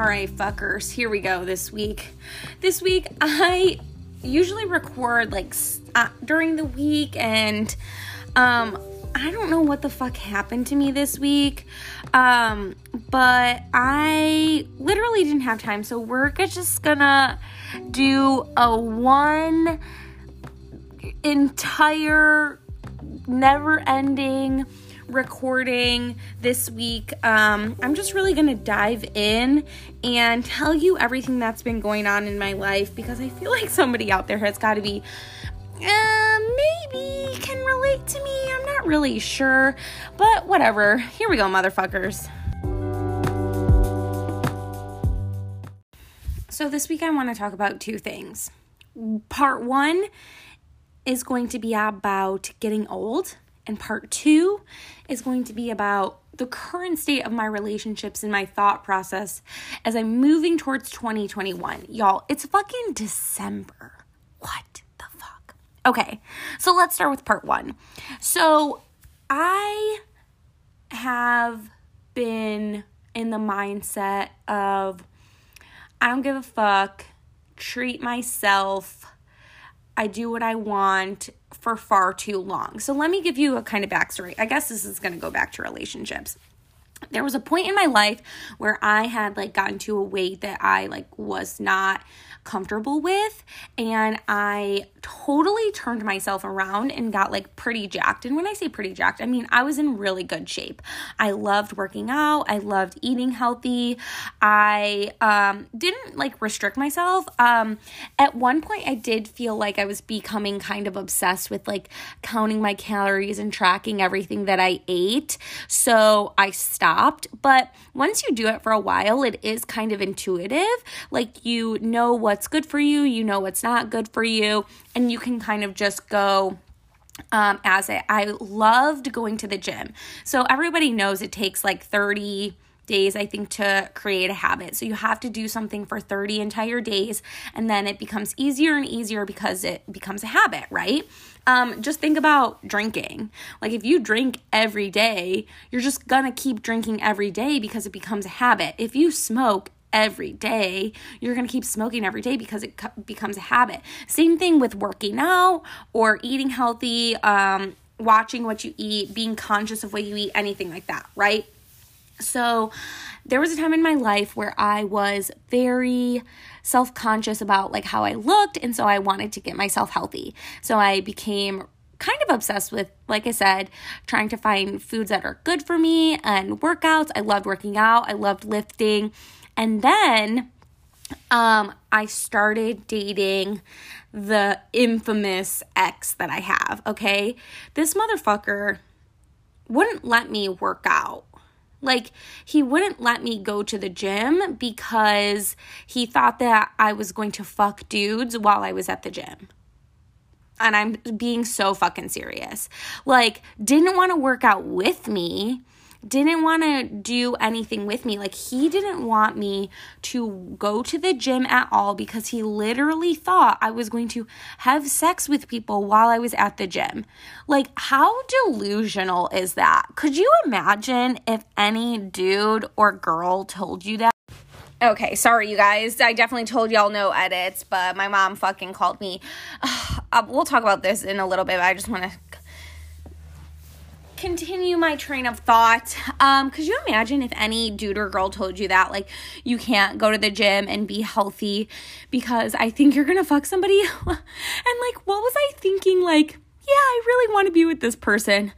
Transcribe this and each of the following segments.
All right, fuckers, here we go this week. This week, I usually record like uh, during the week, and um, I don't know what the fuck happened to me this week, um, but I literally didn't have time, so we're just gonna do a one entire never ending recording this week. Um, I'm just really going to dive in and tell you everything that's been going on in my life because I feel like somebody out there has got to be, uh, maybe can relate to me. I'm not really sure, but whatever. Here we go, motherfuckers. So, this week I want to talk about two things. Part one is going to be about getting old and part two is going to be about the current state of my relationships and my thought process as I'm moving towards 2021. Y'all, it's fucking December. What the fuck? Okay, so let's start with part one. So I have been in the mindset of I don't give a fuck, treat myself I do what I want for far too long. So let me give you a kind of backstory. I guess this is going to go back to relationships. There was a point in my life where I had like gotten to a weight that I like was not comfortable with. And I totally turned myself around and got like pretty jacked. And when I say pretty jacked, I mean I was in really good shape. I loved working out, I loved eating healthy. I um, didn't like restrict myself. Um, at one point, I did feel like I was becoming kind of obsessed with like counting my calories and tracking everything that I ate. So I stopped. But once you do it for a while, it is kind of intuitive. Like you know what's good for you, you know what's not good for you, and you can kind of just go um, as it. I loved going to the gym. So everybody knows it takes like 30 days, I think, to create a habit. So you have to do something for 30 entire days, and then it becomes easier and easier because it becomes a habit, right? Um, just think about drinking. Like, if you drink every day, you're just gonna keep drinking every day because it becomes a habit. If you smoke every day, you're going to keep smoking every day because it becomes a habit. Same thing with working out or eating healthy, um, watching what you eat, being conscious of what you eat, anything like that, right? So, there was a time in my life where I was very self conscious about like how I looked, and so I wanted to get myself healthy. So, I became kind of obsessed with, like I said, trying to find foods that are good for me and workouts. I loved working out, I loved lifting. And then um, I started dating the infamous ex that I have, okay? This motherfucker wouldn't let me work out. Like, he wouldn't let me go to the gym because he thought that I was going to fuck dudes while I was at the gym. And I'm being so fucking serious. Like, didn't want to work out with me didn't want to do anything with me. Like, he didn't want me to go to the gym at all because he literally thought I was going to have sex with people while I was at the gym. Like, how delusional is that? Could you imagine if any dude or girl told you that? Okay, sorry, you guys. I definitely told y'all no edits, but my mom fucking called me. Uh, we'll talk about this in a little bit. I just want to continue my train of thought. Um, could you imagine if any dude or girl told you that, like, you can't go to the gym and be healthy because I think you're gonna fuck somebody? and, like, what was I thinking? Like, yeah, I really wanna be with this person.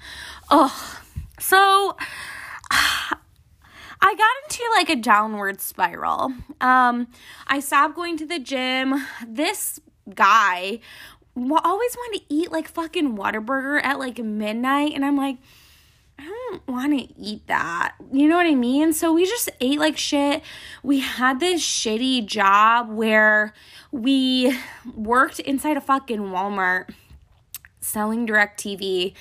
Oh, so. I got into like a downward spiral. Um, I stopped going to the gym. This guy always wanted to eat like fucking Whataburger at like midnight. And I'm like, I don't want to eat that. You know what I mean? So we just ate like shit. We had this shitty job where we worked inside a fucking Walmart selling DirecTV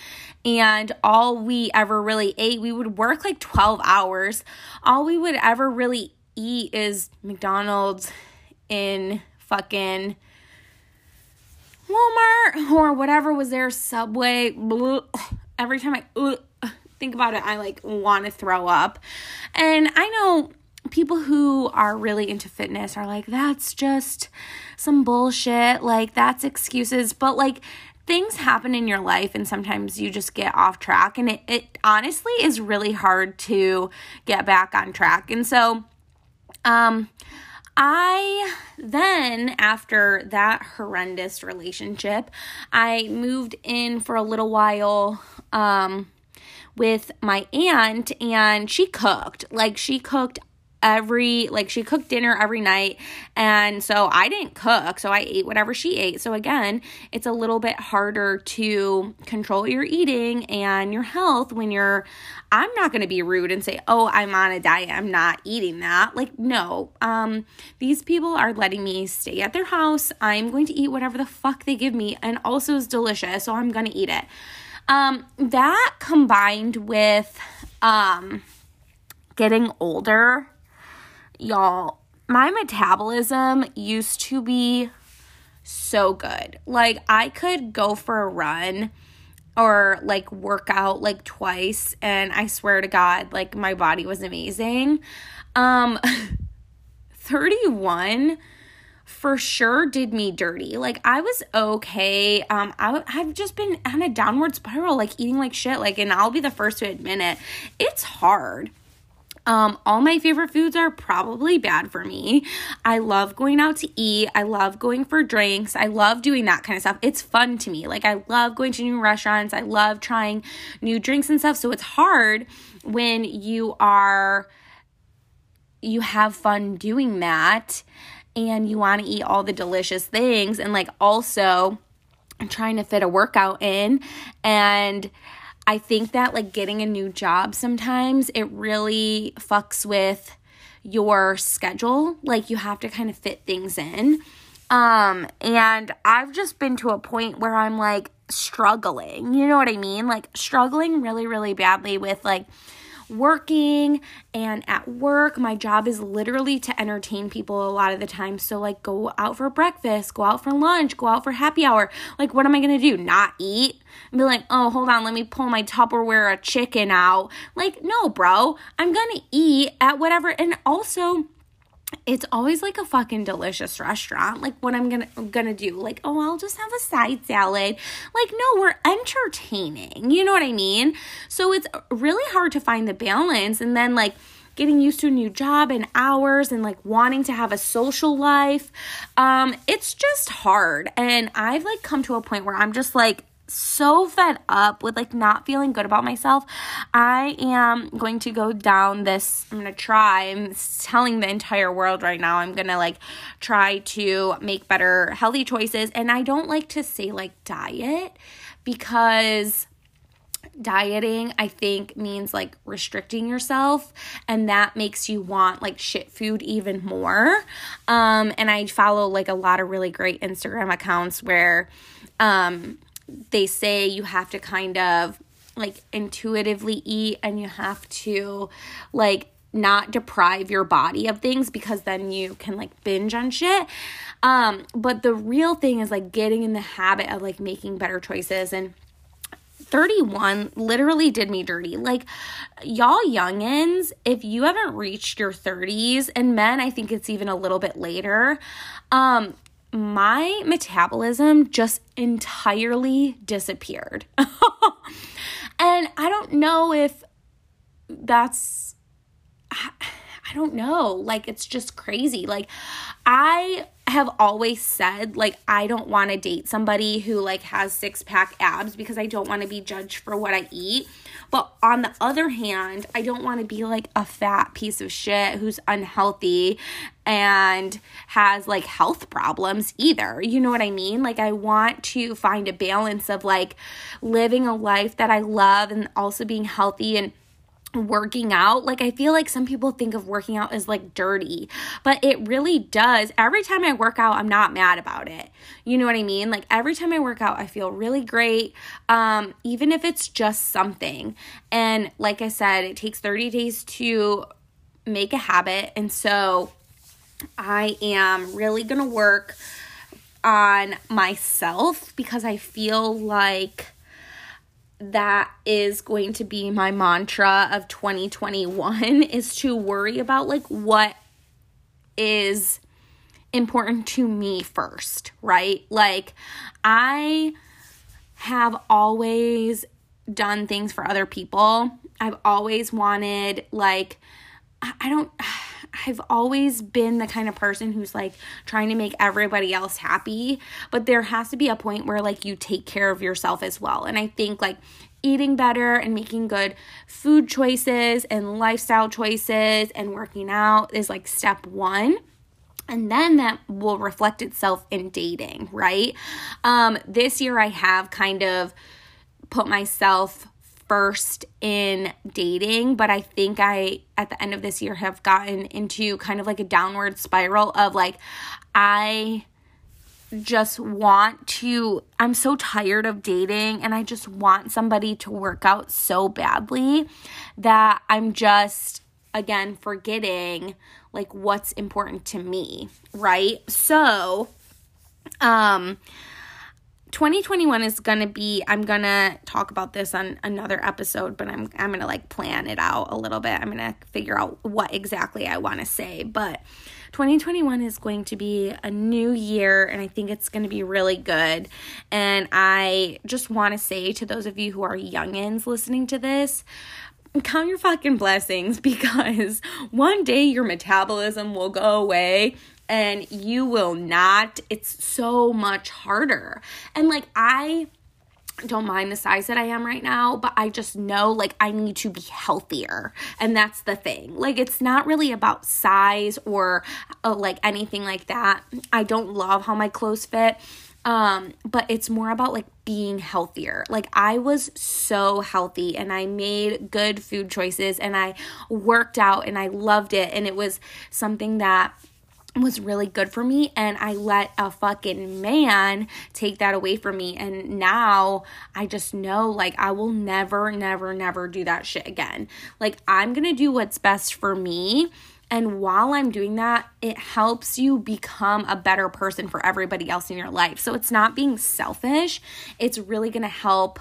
and all we ever really ate we would work like 12 hours all we would ever really eat is mcdonald's in fucking Walmart or whatever was there, Subway. Blah. Every time I think about it, I like want to throw up. And I know people who are really into fitness are like, that's just some bullshit. Like, that's excuses. But, like, things happen in your life and sometimes you just get off track. And it, it honestly is really hard to get back on track. And so, um, I then, after that horrendous relationship, I moved in for a little while. Um, with my aunt and she cooked. Like she cooked every like she cooked dinner every night. And so I didn't cook so I ate whatever she ate. So again it's a little bit harder to control your eating and your health when you're I'm not going to be rude and say oh I'm on a diet. I'm not eating that. Like no. Um these people are letting me stay at their house. I'm going to eat whatever the fuck they give me and also is delicious so I'm going to eat it. Um, that combined with um, getting older, y'all, my metabolism used to be so good. Like, I could go for a run or like work out like twice, and I swear to God, like, my body was amazing. Um, 31 for sure did me dirty. Like I was okay. Um I I've just been on a downward spiral like eating like shit like and I'll be the first to admit it. It's hard. Um, all my favorite foods are probably bad for me. I love going out to eat. I love going for drinks. I love doing that kind of stuff. It's fun to me. Like, I love going to new restaurants. I love trying new drinks and stuff. So, it's hard when you are, you have fun doing that and you want to eat all the delicious things and like also trying to fit a workout in and I think that like getting a new job sometimes it really fucks with your schedule. Like you have to kind of fit things in. Um and I've just been to a point where I'm like struggling. You know what I mean? Like struggling really really badly with like working and at work. My job is literally to entertain people a lot of the time. So like go out for breakfast go out for lunch go out for happy hour. Like what am i gonna do? Not eat? And be like oh hold on let me pull my tupperware a chicken out. Like no bro. I'm gonna eat at whatever. And also it's always like a fucking delicious restaurant like what i'm gonna gonna do. Like oh i'll just have a side salad. Like no we're entertaining. You know what i mean? So it's really hard to find the balance and then like getting used to a new job and hours and like wanting to have a social life. Um it's just hard. And i've like come to a point where i'm just like so fed up with like not feeling good about myself. I am going to go down this. I'm to try. I'm telling the entire world right now. I'm to like try to make better healthy choices. And I don't like to say like diet because dieting i think means like restricting yourself and that makes you want like shit food even more um and i follow like a lot of really great instagram accounts where um they say you have to kind of like intuitively eat and you have to like not deprive your body of things because then you can like binge on shit. Um, but the real thing is like getting in the habit of like making better choices and 31 literally did me dirty. Like, y'all youngins, if you haven't reached your 30s, and men, I think it's even a little bit later, um, my metabolism just entirely disappeared. and I don't know if that's I don't know. Like it's just crazy. Like I have always said like I don't want to date somebody who like has six pack abs because I don't want to be judged for what I eat. But on the other hand, I don't want to be like a fat piece of shit who's unhealthy and has like health problems either. You know what I mean? Like I want to find a balance of like living a life that I love and also being healthy and working out like i feel like some people think of working out as like dirty but it really does. Every time i work out i'm not mad about it. You know what i mean? Like every time i work out i feel really great um even if it's just something. And like i said it takes 30 days to make a habit and so i am really gonna work on myself because i feel like that is going to be my mantra of 2021 is to worry about like what is important to me first, right? Like I have always done things for other people. I've always wanted like I don't I've always been the kind of person who's like trying to make everybody else happy, but there has to be a point where like you take care of yourself as well. And I think like eating better and making good food choices and lifestyle choices and working out is like step 1 and then that will reflect itself in dating, right? Um this year I have kind of put myself first in dating, but I think I, at the end of this year, have gotten into kind of like a downward spiral of like, I just want to, I'm so tired of dating and I just want somebody to work out so badly that I'm just, again, forgetting like what's important to me, right? So, um, 2021 is going to be I'm going to talk about this on another episode, but I'm I'm going to like plan it out a little bit. I'm going to figure out what exactly I want to say, but 2021 is going to be a new year and I think it's going to be really good. And I just want to say to those of you who are youngins listening to this, count your fucking blessings because one day your metabolism will go away and you will not. It's so much harder. And like, I don't mind the size that I am right now, but I just know like I need to be healthier. And that's the thing. Like it's not really about size or uh, like anything like that. I don't love how my clothes fit. Um, but it's more about like being healthier. Like I was so healthy and I made good food choices and I worked out and I loved it and it was something that was really good for me and I let a fucking man take that away from me and now I just know like I will never never never do that shit again. Like I'm going to do what's best for me and while I'm doing that, it helps you become a better person for everybody else in your life. So it's not being selfish. It's really going to help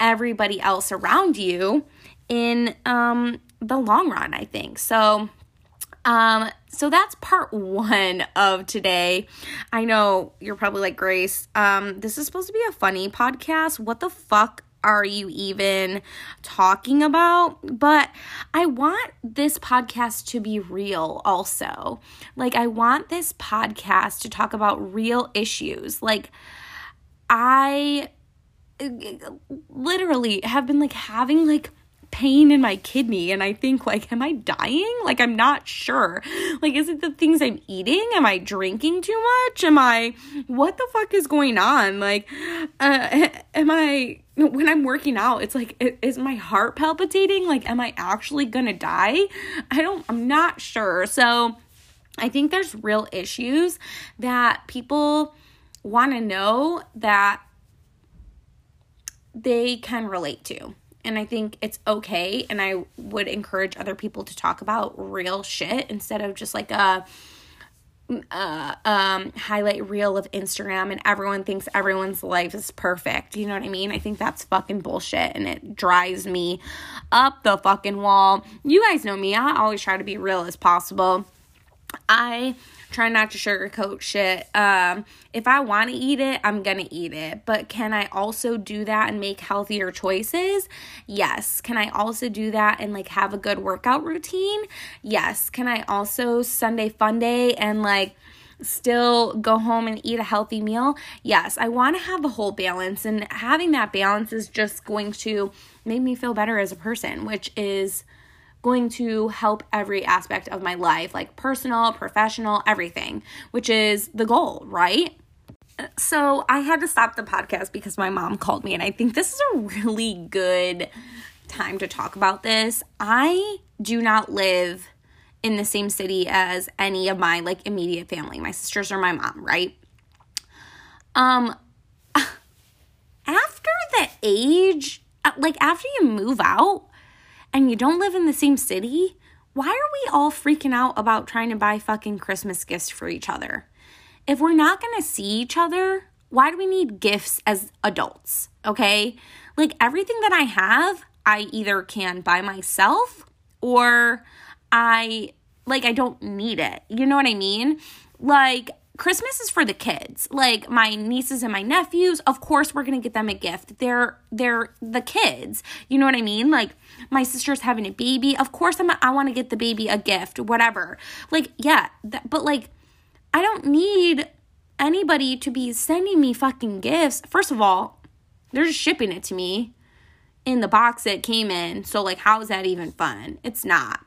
everybody else around you in um the long run, I think. So um, so that's part one of today. I know you're probably like, Grace, um, this is supposed to be a funny podcast. What the fuck are you even talking about? But I want this podcast to be real also. Like, I want this podcast to talk about real issues. Like, I literally have been like having like pain in my kidney and I think like am I dying? Like I'm not sure. Like is it the things I'm eating? Am I drinking too much? Am I what the fuck is going on? Like uh am I when I'm working out, it's like is my heart palpitating? Like am I actually to die? I don't I'm not sure. So I think there's real issues that people want to know that they can relate to and I think it's okay. And I would encourage other people to talk about real shit instead of just like a uh, um, highlight reel of Instagram and everyone thinks everyone's life is perfect. You know what I mean? I think that's fucking bullshit and it drives me up the fucking wall. You guys know me, I always try to be real as possible. I try not to sugarcoat shit. Um, if I want to eat it, I'm gonna eat it. But can I also do that and make healthier choices? Yes. Can I also do that and like have a good workout routine? Yes. Can I also Sunday fun day and like still go home and eat a healthy meal? Yes, I want to have a whole balance, and having that balance is just going to make me feel better as a person, which is going to help every aspect of my life, like personal, professional, everything, which is the goal, right? So I had to stop the podcast because my mom called me, and I think this is a really good time to talk about this. I do not live in the same city as any of my like immediate family, my sisters or my mom, right? Um after the age like after you move out, and you don't live in the same city, why are we all freaking out about trying to buy fucking Christmas gifts for each other? If we're not gonna see each other, why do we need gifts as adults? Okay? like everything that I have, I either can buy myself or I like I don't need it. You know what I mean? Like Christmas is for the kids. Like my nieces and my nephews, of course we're going to get them a gift. They're they're the kids. You know what I mean? Like my sister's having a baby. Of course I'm I want to get the baby a gift, whatever. Like yeah, but like I don't need anybody to be sending me fucking gifts. First of all, they're just shipping it to me in the box it came in. So like how is that even fun? It's not.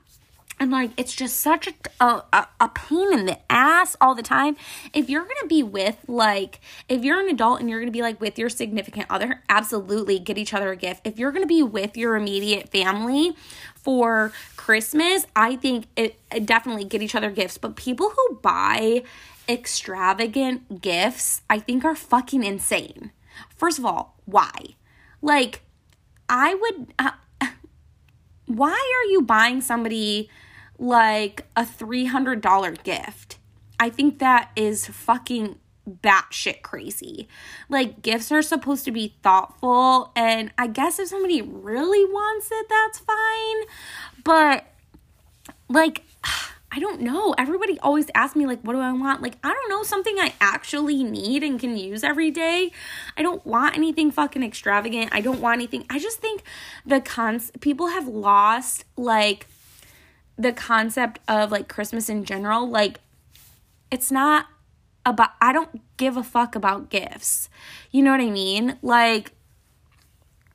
And like, it's just such a, a, a pain in the ass all the time. If you're gonna be with, like, if you're an adult and you're gonna be like with your significant other, absolutely get each other a gift. If you're gonna be with your immediate family for Christmas, I think it, it definitely get each other gifts. But people who buy extravagant gifts, I think are fucking insane. First of all, why? Like, I would. Uh, why are you buying somebody like a $300 gift. I think that is fucking batshit crazy. Like, gifts are supposed to be thoughtful, and I guess if somebody really wants it, that's fine. But, like, I don't know. Everybody always asks me, like, what do I want? Like, I don't know, something I actually need and can use every day. I don't want anything fucking extravagant. I don't want anything. I just think the cons people have lost, like, the concept of like Christmas in general, like it's not about I don't give a fuck about gifts. You know what I mean? Like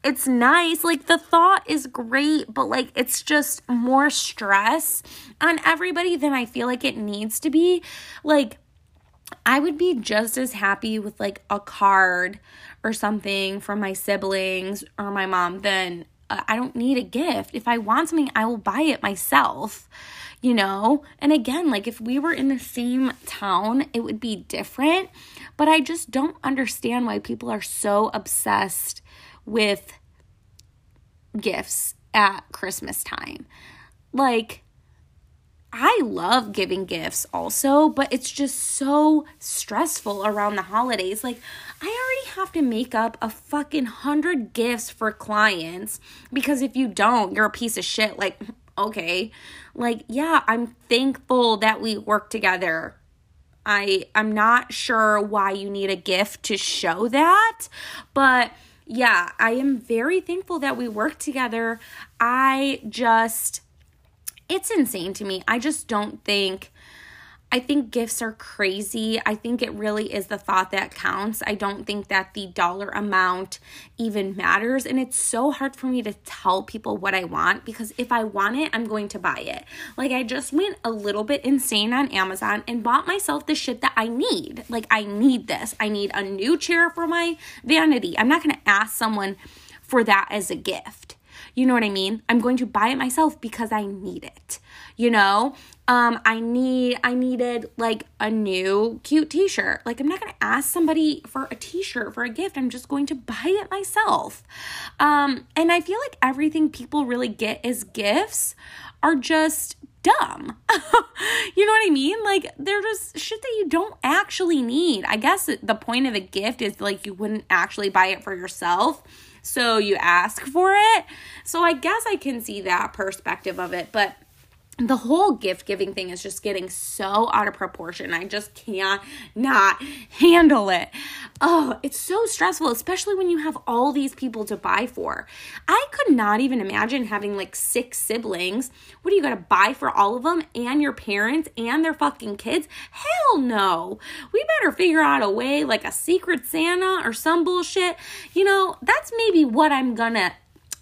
it's nice, like the thought is great, but like it's just more stress on everybody than I feel like it needs to be. Like I would be just as happy with like a card or something from my siblings or my mom than Uh, I don't need a gift. If I want something, I will buy it myself, you know? And again, like if we were in the same town, it would be different. But I just don't understand why people are so obsessed with gifts at Christmas time. Like, I love giving gifts also, but it's just so stressful around the holidays. Like, I already have to make up a fucking hundred gifts for clients because if you don't, you're a piece of shit. Like, okay. Like, yeah, I'm thankful that we work together. I I'm not sure why you need a gift to show that, but yeah, I am very thankful that we work together. I just it's insane to me. I just don't think I think gifts are crazy. I think it really is the thought that counts. I don't think that the dollar amount even matters. And it's so hard for me to tell people what I want because if I want it, I'm going to buy it. Like, I just went a little bit insane on Amazon and bought myself the shit that I need. Like, I need this. I need a new chair for my vanity. I'm not going to ask someone for that as a gift. You know what I mean? I'm going to buy it myself because I need it. You know? Um I need I needed like a new cute t-shirt. Like I'm not going to ask somebody for a t-shirt for a gift. I'm just going to buy it myself. Um and I feel like everything people really get as gifts are just dumb. you know what I mean? Like they're just shit that you don't actually need. I guess the point of a gift is like you wouldn't actually buy it for yourself so you ask for it. So I guess I can see that perspective of it, but the whole gift giving thing is just getting so out of proportion. I just can't not handle it. Oh, it's so stressful, especially when you have all these people to buy for. I could not even imagine having like six siblings. What do you to buy for all of them and your parents and their fucking kids? Hell no. We better figure out a way like a secret Santa or some bullshit. You know, that's maybe what I'm gonna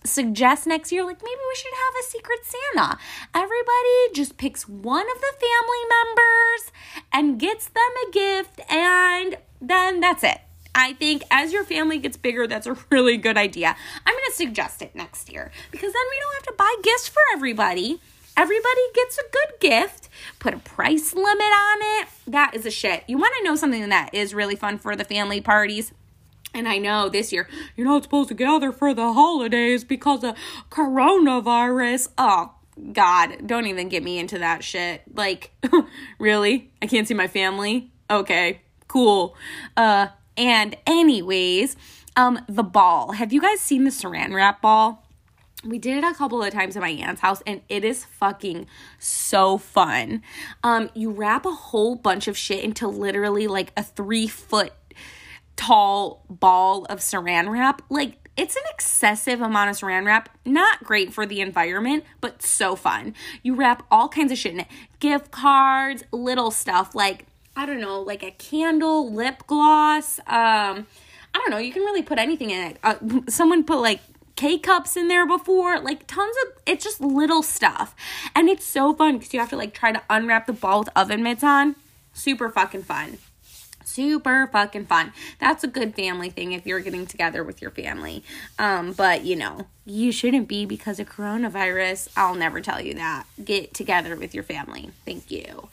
suggest next year like maybe we should have a secret Santa. Everybody just picks one of the family members and gets them a gift and then that's it. I think as your family gets bigger, that's a really good idea. I'm going to suggest it next year because then we don't have to buy gifts for everybody. Everybody gets a good gift. Put a price limit on it. That is a shit. You want to know something that is really fun for the family parties? And I know this year you're not supposed to gather for the holidays because of coronavirus. Oh, God, don't even get me into that shit. Like, really? I can't see my family? Okay, cool. Uh, and anyways, Um, the ball. Have you guys seen the saran wrap ball? we did it a couple of times at my aunt's house and it is fucking so fun um you wrap a whole bunch of shit into literally like a three foot tall ball of saran wrap like it's an excessive amount of saran wrap not great for the environment but so fun you wrap all kinds of shit in it gift cards little stuff like i don't know like a candle lip gloss um I don't know, you can really put anything in it. Uh, someone put like K cups in there before, like tons of it's just little stuff. And it's so fun because you have to like try to unwrap the ball with oven mitts on. Super fucking fun. Super fucking fun. That's a good family thing if you're getting together with your family. Um, but you know, you shouldn't be because of coronavirus. I'll never tell you that. Get together with your family. Thank you.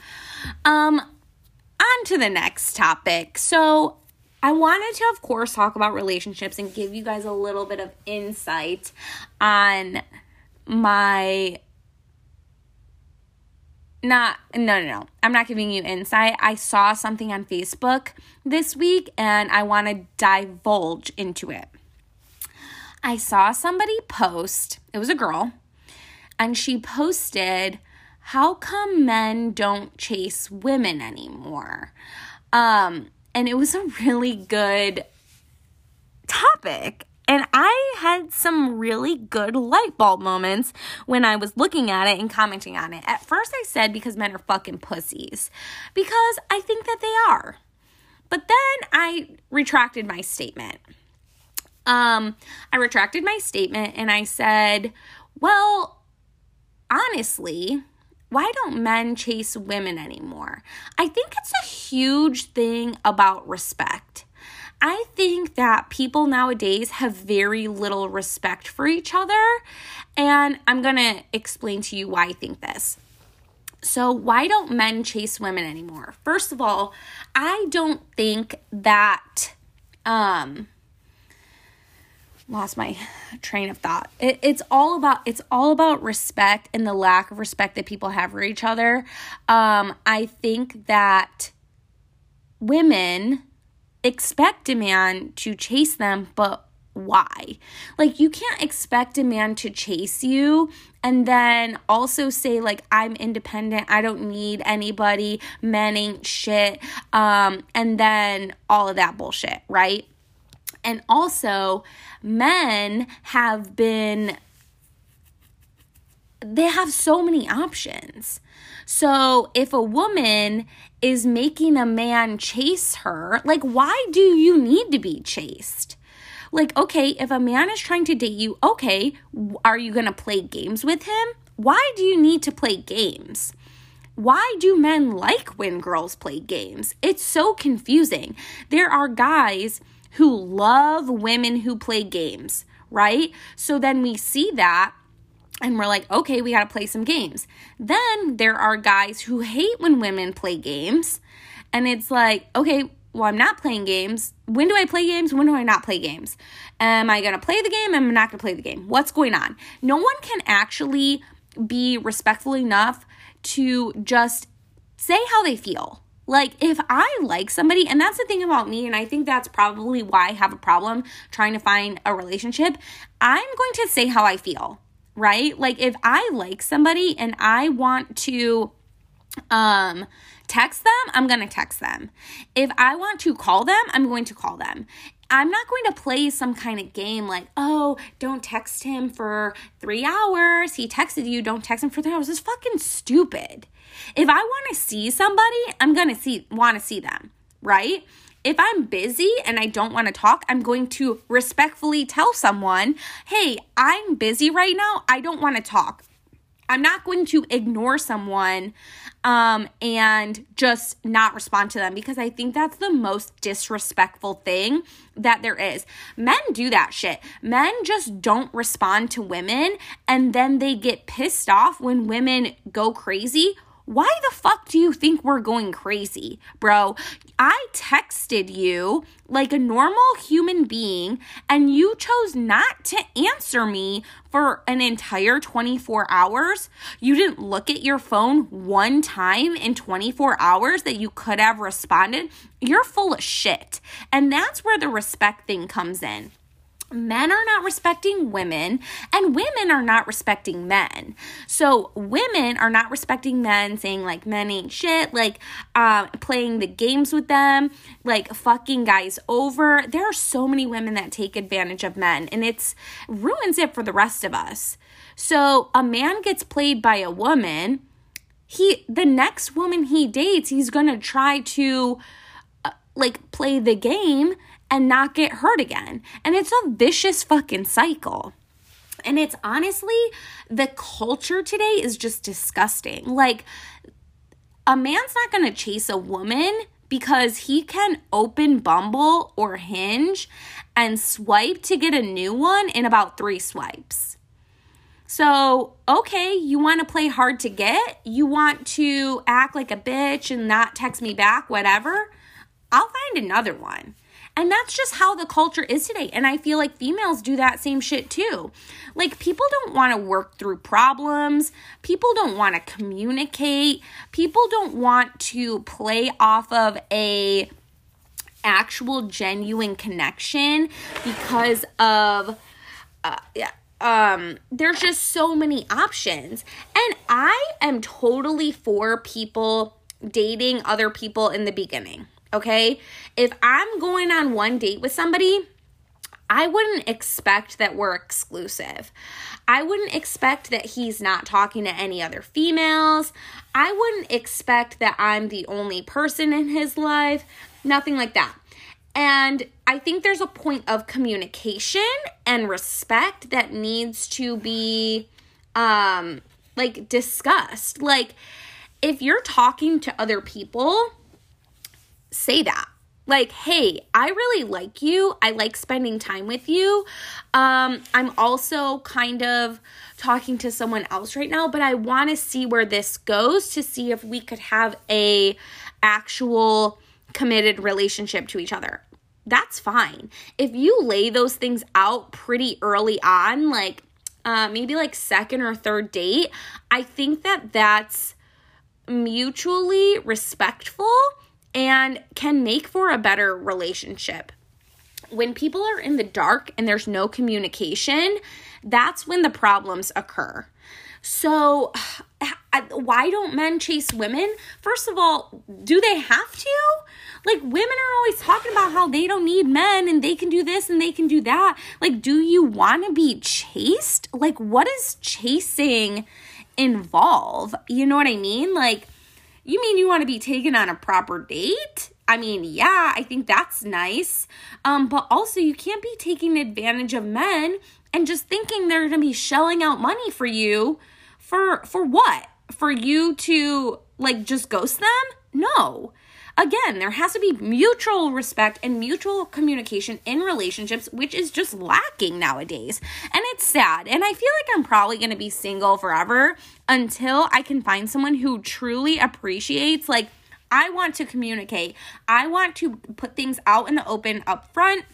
Um, on to the next topic. So I wanted to, of course, talk about relationships and give you guys a little bit of insight on my. Not, no, no, no. I'm not giving you insight. I saw something on Facebook this week and I want to divulge into it. I saw somebody post, it was a girl, and she posted, How come men don't chase women anymore? Um, and it was a really good topic. And I had some really good light bulb moments when I was looking at it and commenting on it. At first, I said because men are fucking pussies, because I think that they are. But then I retracted my statement. Um, I retracted my statement and I said, well, honestly, why don't men chase women anymore? I think it's a huge thing about respect. I think that people nowadays have very little respect for each other, and I'm gonna explain to you why I think this. So, why don't men chase women anymore? First of all, I don't think that um lost my train of thought. It, it's all about it's all about respect and the lack of respect that people have for each other. Um, I think that women expect a man to chase them, but why? Like you can't expect a man to chase you and then also say like I'm independent, I don't need anybody, men ain't shit, um, and then all of that bullshit, right? And also, men have been, they have so many options. So if a woman is making a man chase her, like, why do you need to be chased? Like, okay, if a man is trying to date you, okay, are you gonna play games with him? Why do you need to play games? Why do men like when girls play games? It's so confusing. There are guys who love women who play games, right? So then we see that and we're like, okay, we got to play some games. Then there are guys who hate when women play games. And it's like, okay, well, I'm not playing games. When do I play games? When do I not play games? Am I going to play the game? Am I not going to play the game? What's going on? No one can actually be respectful enough to just say how they feel. Like, if I like somebody, and that's the thing about me, and I think that's probably why I have a problem trying to find a relationship, I'm going to say how I feel, right? Like, if I like somebody and I want to, um, text them, I'm going to text them. If I want to call them, I'm going to call them. I'm not going to play some kind of game like, oh, don't text him for three hours. He texted you, don't text him for three hours. It's fucking stupid. If I want to see somebody, I'm going to see want to see them, right? If I'm busy and I don't want to talk, I'm going to respectfully tell someone, "Hey, I'm busy right now. I don't want to talk." I'm not going to ignore someone um, and just not respond to them because I think that's the most disrespectful thing that there is. Men do that shit. Men just don't respond to women and then they get pissed off when women go crazy Why the fuck do you think we're going crazy, bro? I texted you like a normal human being, and you chose not to answer me for an entire 24 hours. You didn't look at your phone one time in 24 hours that you could have responded. You're full of shit. And that's where the respect thing comes in men are not respecting women and women are not respecting men. So women are not respecting men saying like men ain't shit like um, playing the games with them like fucking guys over. There are so many women that take advantage of men and it's ruins it for the rest of us. So a man gets played by a woman he the next woman he dates he's gonna try to uh, like play the game and not get hurt again. And it's a vicious fucking cycle. And it's honestly, the culture today is just disgusting. Like, a man's not gonna chase a woman because he can open Bumble or Hinge and swipe to get a new one in about three swipes. So, okay, you want to play hard to get, you want to act like a bitch and not text me back, whatever. I'll find another one. And that's just how the culture is today. And I feel like females do that same shit too. Like, people don't want to work through problems, people don't want to communicate, people don't want to play off of a actual genuine connection because of uh, um there's just so many options and i am totally for people dating other people in the beginning okay? If I'm going on one date with somebody, I wouldn't expect that we're exclusive. I wouldn't expect that he's not talking to any other females. I wouldn't expect that I'm the only person in his life. Nothing like that. And I think there's a point of communication and respect that needs to be um like discussed. Like if you're talking to other people, say that. Like hey i really like you. I like spending time with you. Um i'm also kind of talking to someone else right now but i want to see where this goes to see if we could have a actual committed relationship to each other. That's fine. If you lay those things out pretty early on like uh, maybe like second or third date i think that that's mutually respectful and can make for a better relationship. When people are in the dark and there's no communication, that's when the problems occur. So, why don't men chase women? First of all, do they have to? Like, women are always talking about how they don't need men and they can do this and they can do that. Like, do you want to be chased? Like, what does chasing involve? You know what I mean? Like, you mean you want to be taken on a proper date? I mean, yeah, I think that's nice. Um, but also, you can't be taking advantage of men and just thinking they're going to be shelling out money for you for for what? For you to like just ghost them? No. Again, there has to be mutual respect and mutual communication in relationships, which is just lacking nowadays. And it's sad. And I feel like I'm probably going to be single forever until I can find someone who truly appreciates, like, I want to communicate. I want to put things out in the open up front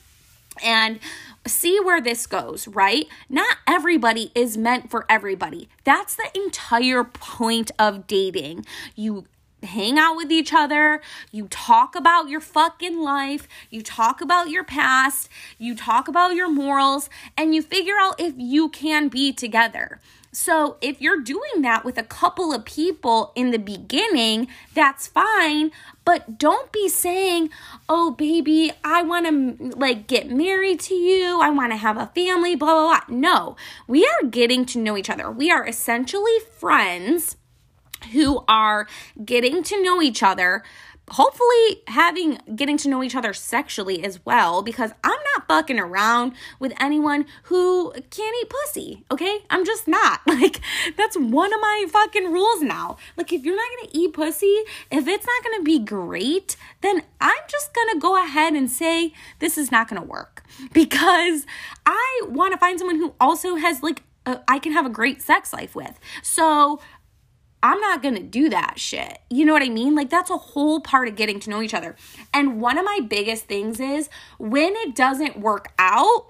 and see where this goes, right? Not everybody is meant for everybody. That's the entire point of dating. You hang out with each other, you talk about your fucking life, you talk about your past, you talk about your morals, and you figure out if you can be together. So, if you're doing that with a couple of people in the beginning, that's fine, but don't be saying, "Oh baby, I want to like get married to you. I want to have a family, blah blah blah." No. We are getting to know each other. We are essentially friends who are getting to know each other hopefully having getting to know each other sexually as well because I'm not fucking around with anyone who can't eat pussy, okay? I'm just not. Like that's one of my fucking rules now. Like if you're not going to eat pussy, if it's not going to be great, then I'm just going to go ahead and say this is not going to work because I want to find someone who also has like a, I can have a great sex life with. So I'm not gonna do that shit. You know what I mean? Like, that's a whole part of getting to know each other. And one of my biggest things is when it doesn't work out,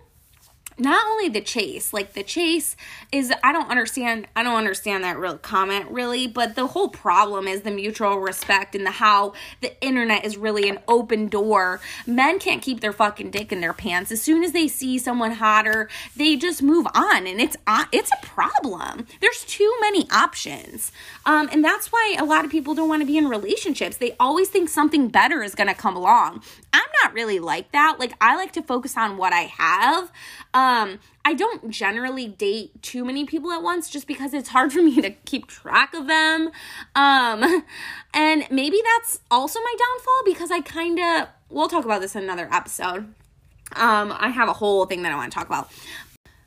not only the chase like the chase is i don't understand i don't understand that real comment really but the whole problem is the mutual respect and the how the internet is really an open door. Men can't keep their fucking dick in their pants. As soon as they see someone hotter they just move on and it's uh, it's a problem. There's too many options. Um, and that's why a lot of people don't want to be in relationships. They always think something better is going to come along. I'm not really like that like i like to focus on what i have um, I don't generally date too many people at once just because it's hard for me to keep track of them. Um, and maybe that's also my downfall because I kind of, we'll talk about this in another episode. Um, I have a whole thing that I want to talk about.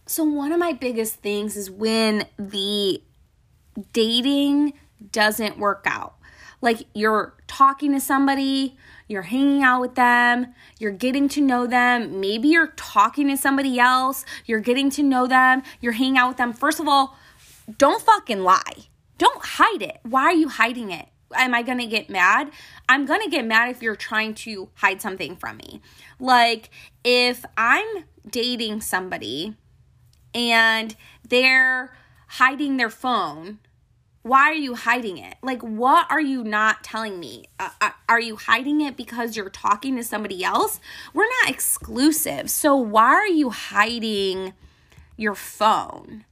So, one of my biggest things is when the dating doesn't work out. Like you're talking to somebody, you're hanging out with them, you're getting to know them, maybe you're talking to somebody else, you're getting to know them, you're hanging out with them. First of all, don't fucking lie. Don't hide it. Why are you hiding it? Am I gonna get mad? I'm gonna get mad if you're trying to hide something from me. Like, if I'm dating somebody and they're hiding their phone why are you hiding it? Like, what are you not telling me? Uh, uh, are you hiding it because you're talking to somebody else? We're not exclusive. So, why are you hiding your phone?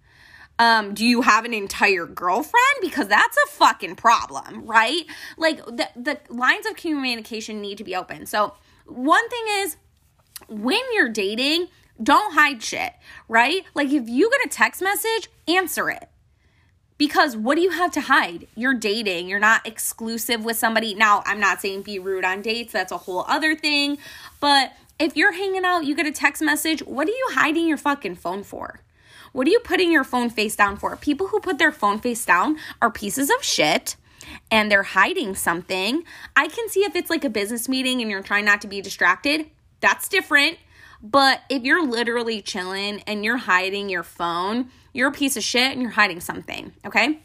Um, do you have an entire girlfriend? Because that's a fucking problem, right? Like, the, the lines of communication need to be open. So, one thing is when you're dating, don't hide shit, right? Like, if you get a text message, answer it because what do you have to hide? You're dating, you're not exclusive with somebody. Now, I'm not saying be rude on dates, that's a whole other thing. But if you're hanging out, you get a text message, what are you hiding your fucking phone for? What are you putting your phone face down for? People who put their phone face down are pieces of shit and they're hiding something. I can see if it's like a business meeting and you're trying not to be distracted, that's different. But if you're literally chilling and you're hiding your phone, you're a piece of shit and you're hiding something, okay?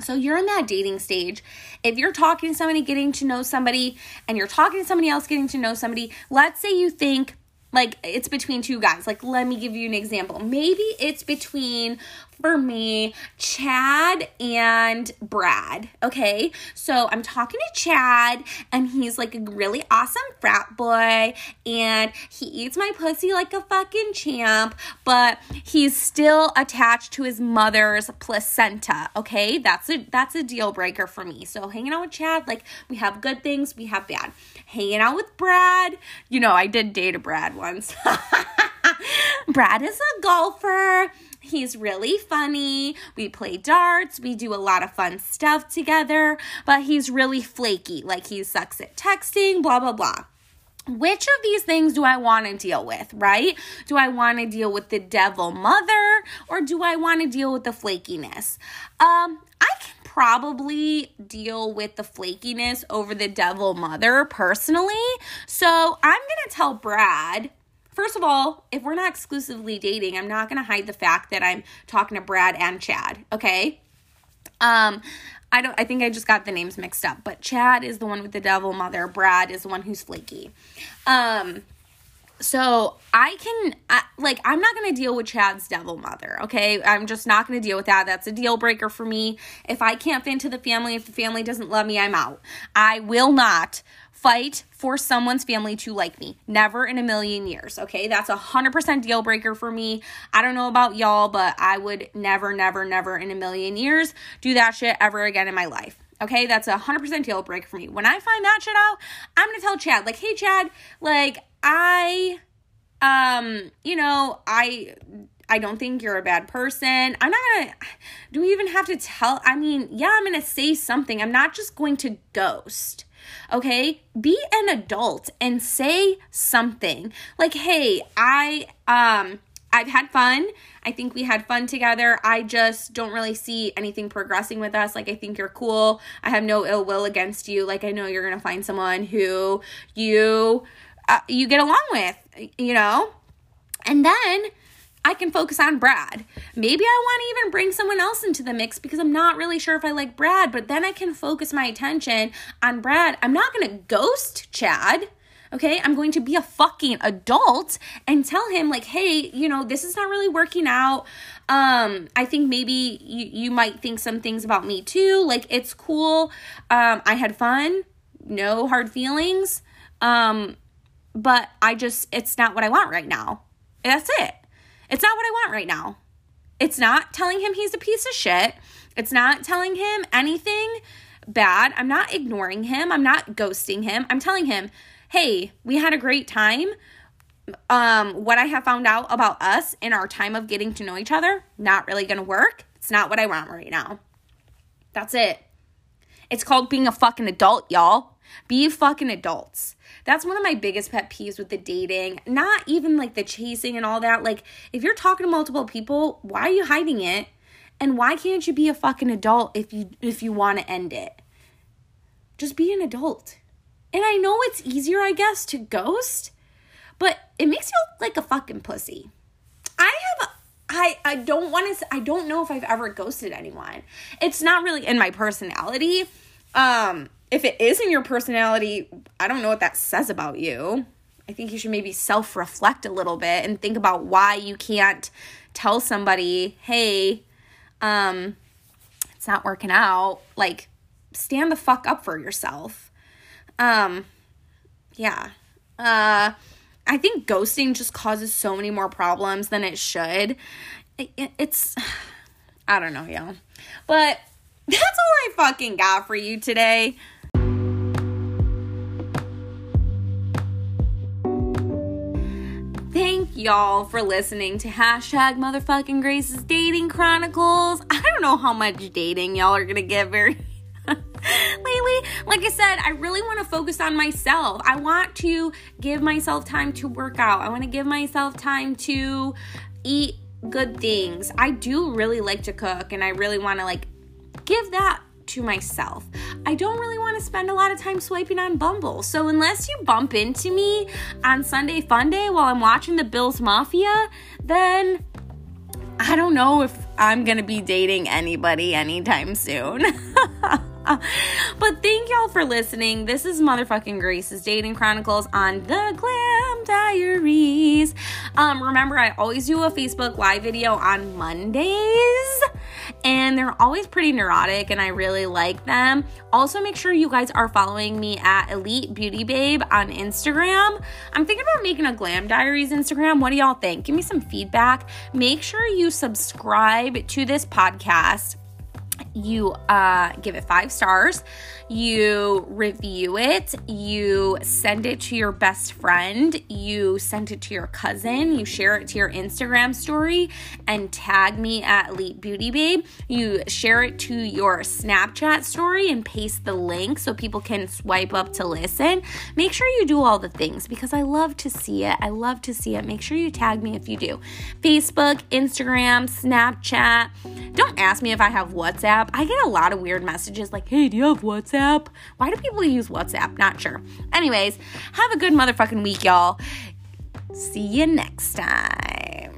So you're in that dating stage. If you're talking to somebody, getting to know somebody, and you're talking to somebody else, getting to know somebody, let's say you think like it's between two guys. Like, let me give you an example. Maybe it's between for me, Chad and Brad. Okay. So I'm talking to Chad, and he's like a really awesome frat boy, and he eats my pussy like a fucking champ, but he's still attached to his mother's placenta. Okay. That's a that's a deal breaker for me. So hanging out with Chad, like we have good things, we have bad. Hanging out with Brad, you know, I did date a Brad once. Brad is a golfer. He's really funny. We play darts. We do a lot of fun stuff together, but he's really flaky. Like he sucks at texting, blah, blah, blah. Which of these things do I want to deal with, right? Do I want to deal with the devil mother or do I want to deal with the flakiness? Um, I can probably deal with the flakiness over the devil mother personally. So I'm going to tell Brad First of all, if we're not exclusively dating, I'm not going to hide the fact that I'm talking to Brad and Chad, okay? Um I don't I think I just got the names mixed up, but Chad is the one with the devil mother, Brad is the one who's flaky. Um so I can I, like I'm not going to deal with Chad's devil mother, okay? I'm just not going to deal with that. That's a deal breaker for me. If I can't fit into the family, if the family doesn't love me, I'm out. I will not fight for someone's family to like me. Never in a million years, okay? That's a 100% deal breaker for me. I don't know about y'all, but I would never, never, never in a million years do that shit ever again in my life. Okay, that's a 100% deal breaker for me. When I find that shit out, I'm gonna tell Chad, like, hey, Chad, like, I, um, you know, I I don't think you're a bad person. I'm not gonna, do we even have to tell? I mean, yeah, I'm gonna say something. I'm not just going to ghost. Okay? Be an adult and say something. Like, hey, I, um, I've had fun. I think we had fun together. I just don't really see anything progressing with us. Like, I think you're cool. I have no ill will against you. Like, I know you're going to find someone who you, uh, you get along with, you know? And then I can focus on Brad. Maybe I want to even bring someone else into the mix because I'm not really sure if I like Brad, but then I can focus my attention on Brad. I'm not going to ghost Chad. Okay, I'm going to be a fucking adult and tell him like, "Hey, you know, this is not really working out. Um, I think maybe you you might think some things about me too. Like it's cool. Um, I had fun. No hard feelings. Um, but I just it's not what I want right now. That's it. It's not what I want right now. It's not telling him he's a piece of shit. It's not telling him anything bad. I'm not ignoring him. I'm not ghosting him. I'm telling him, "Hey, we had a great time." Um what I have found out about us in our time of getting to know each other, not really to work. It's not what I want right now. That's it. It's called being a fucking adult, y'all. Be fucking adults. That's one of my biggest pet peeves with the dating. Not even like the chasing and all that. Like, if you're talking to multiple people, why are you hiding it? And why can't you be a fucking adult if you if you want to end it? Just be an adult. And I know it's easier, I guess, to ghost, but it makes you look like a fucking pussy. I have I I don't want to I don't know if I've ever ghosted anyone. It's not really in my personality. Um if it is in your personality, I don't know what that says about you. I think you should maybe self reflect a little bit and think about why you can't tell somebody, hey, um, it's not working out. Like, stand the fuck up for yourself. Um, yeah. Uh, I think ghosting just causes so many more problems than it should. It, it's, I don't know, y'all. But that's all I fucking got for you today. Thank y'all for listening to hashtag motherfucking Grace's Dating Chronicles. I don't know how much dating y'all are gonna get very lately. Like I said, I really want to focus on myself. I want to give myself time to work out. I want to give myself time to eat good things. I do really like to cook and I really want to like give that to myself. I don't really want to spend a lot of time swiping on Bumble. So unless you bump into me on Sunday Fun Day while I'm watching the Bills Mafia, then I don't know if I'm going to be dating anybody anytime soon. but thank y'all for listening. This is motherfucking Grace's Dating Chronicles on the Glam Diaries. Um, remember, I always do a Facebook Live video on Mondays and they're always pretty neurotic and I really like them. Also, make sure you guys are following me at Elite Beauty Babe on Instagram. I'm thinking about making a Glam Diaries Instagram. What do y'all think? Give me some feedback. Make sure you subscribe to this podcast you uh, give it five stars, you review it, you send it to your best friend, you send it to your cousin, you share it to your Instagram story, and tag me at Elite Beauty Babe. You share it to your Snapchat story and paste the link so people can swipe up to listen. Make sure you do all the things because I love to see it. I love to see it. Make sure you tag me if you do. Facebook, Instagram, Snapchat. Don't ask me if I have WhatsApp. I get a lot of weird messages like, hey, do you have WhatsApp? Why do people use WhatsApp? Not sure. Anyways, have a good motherfucking week, y'all. See you next time.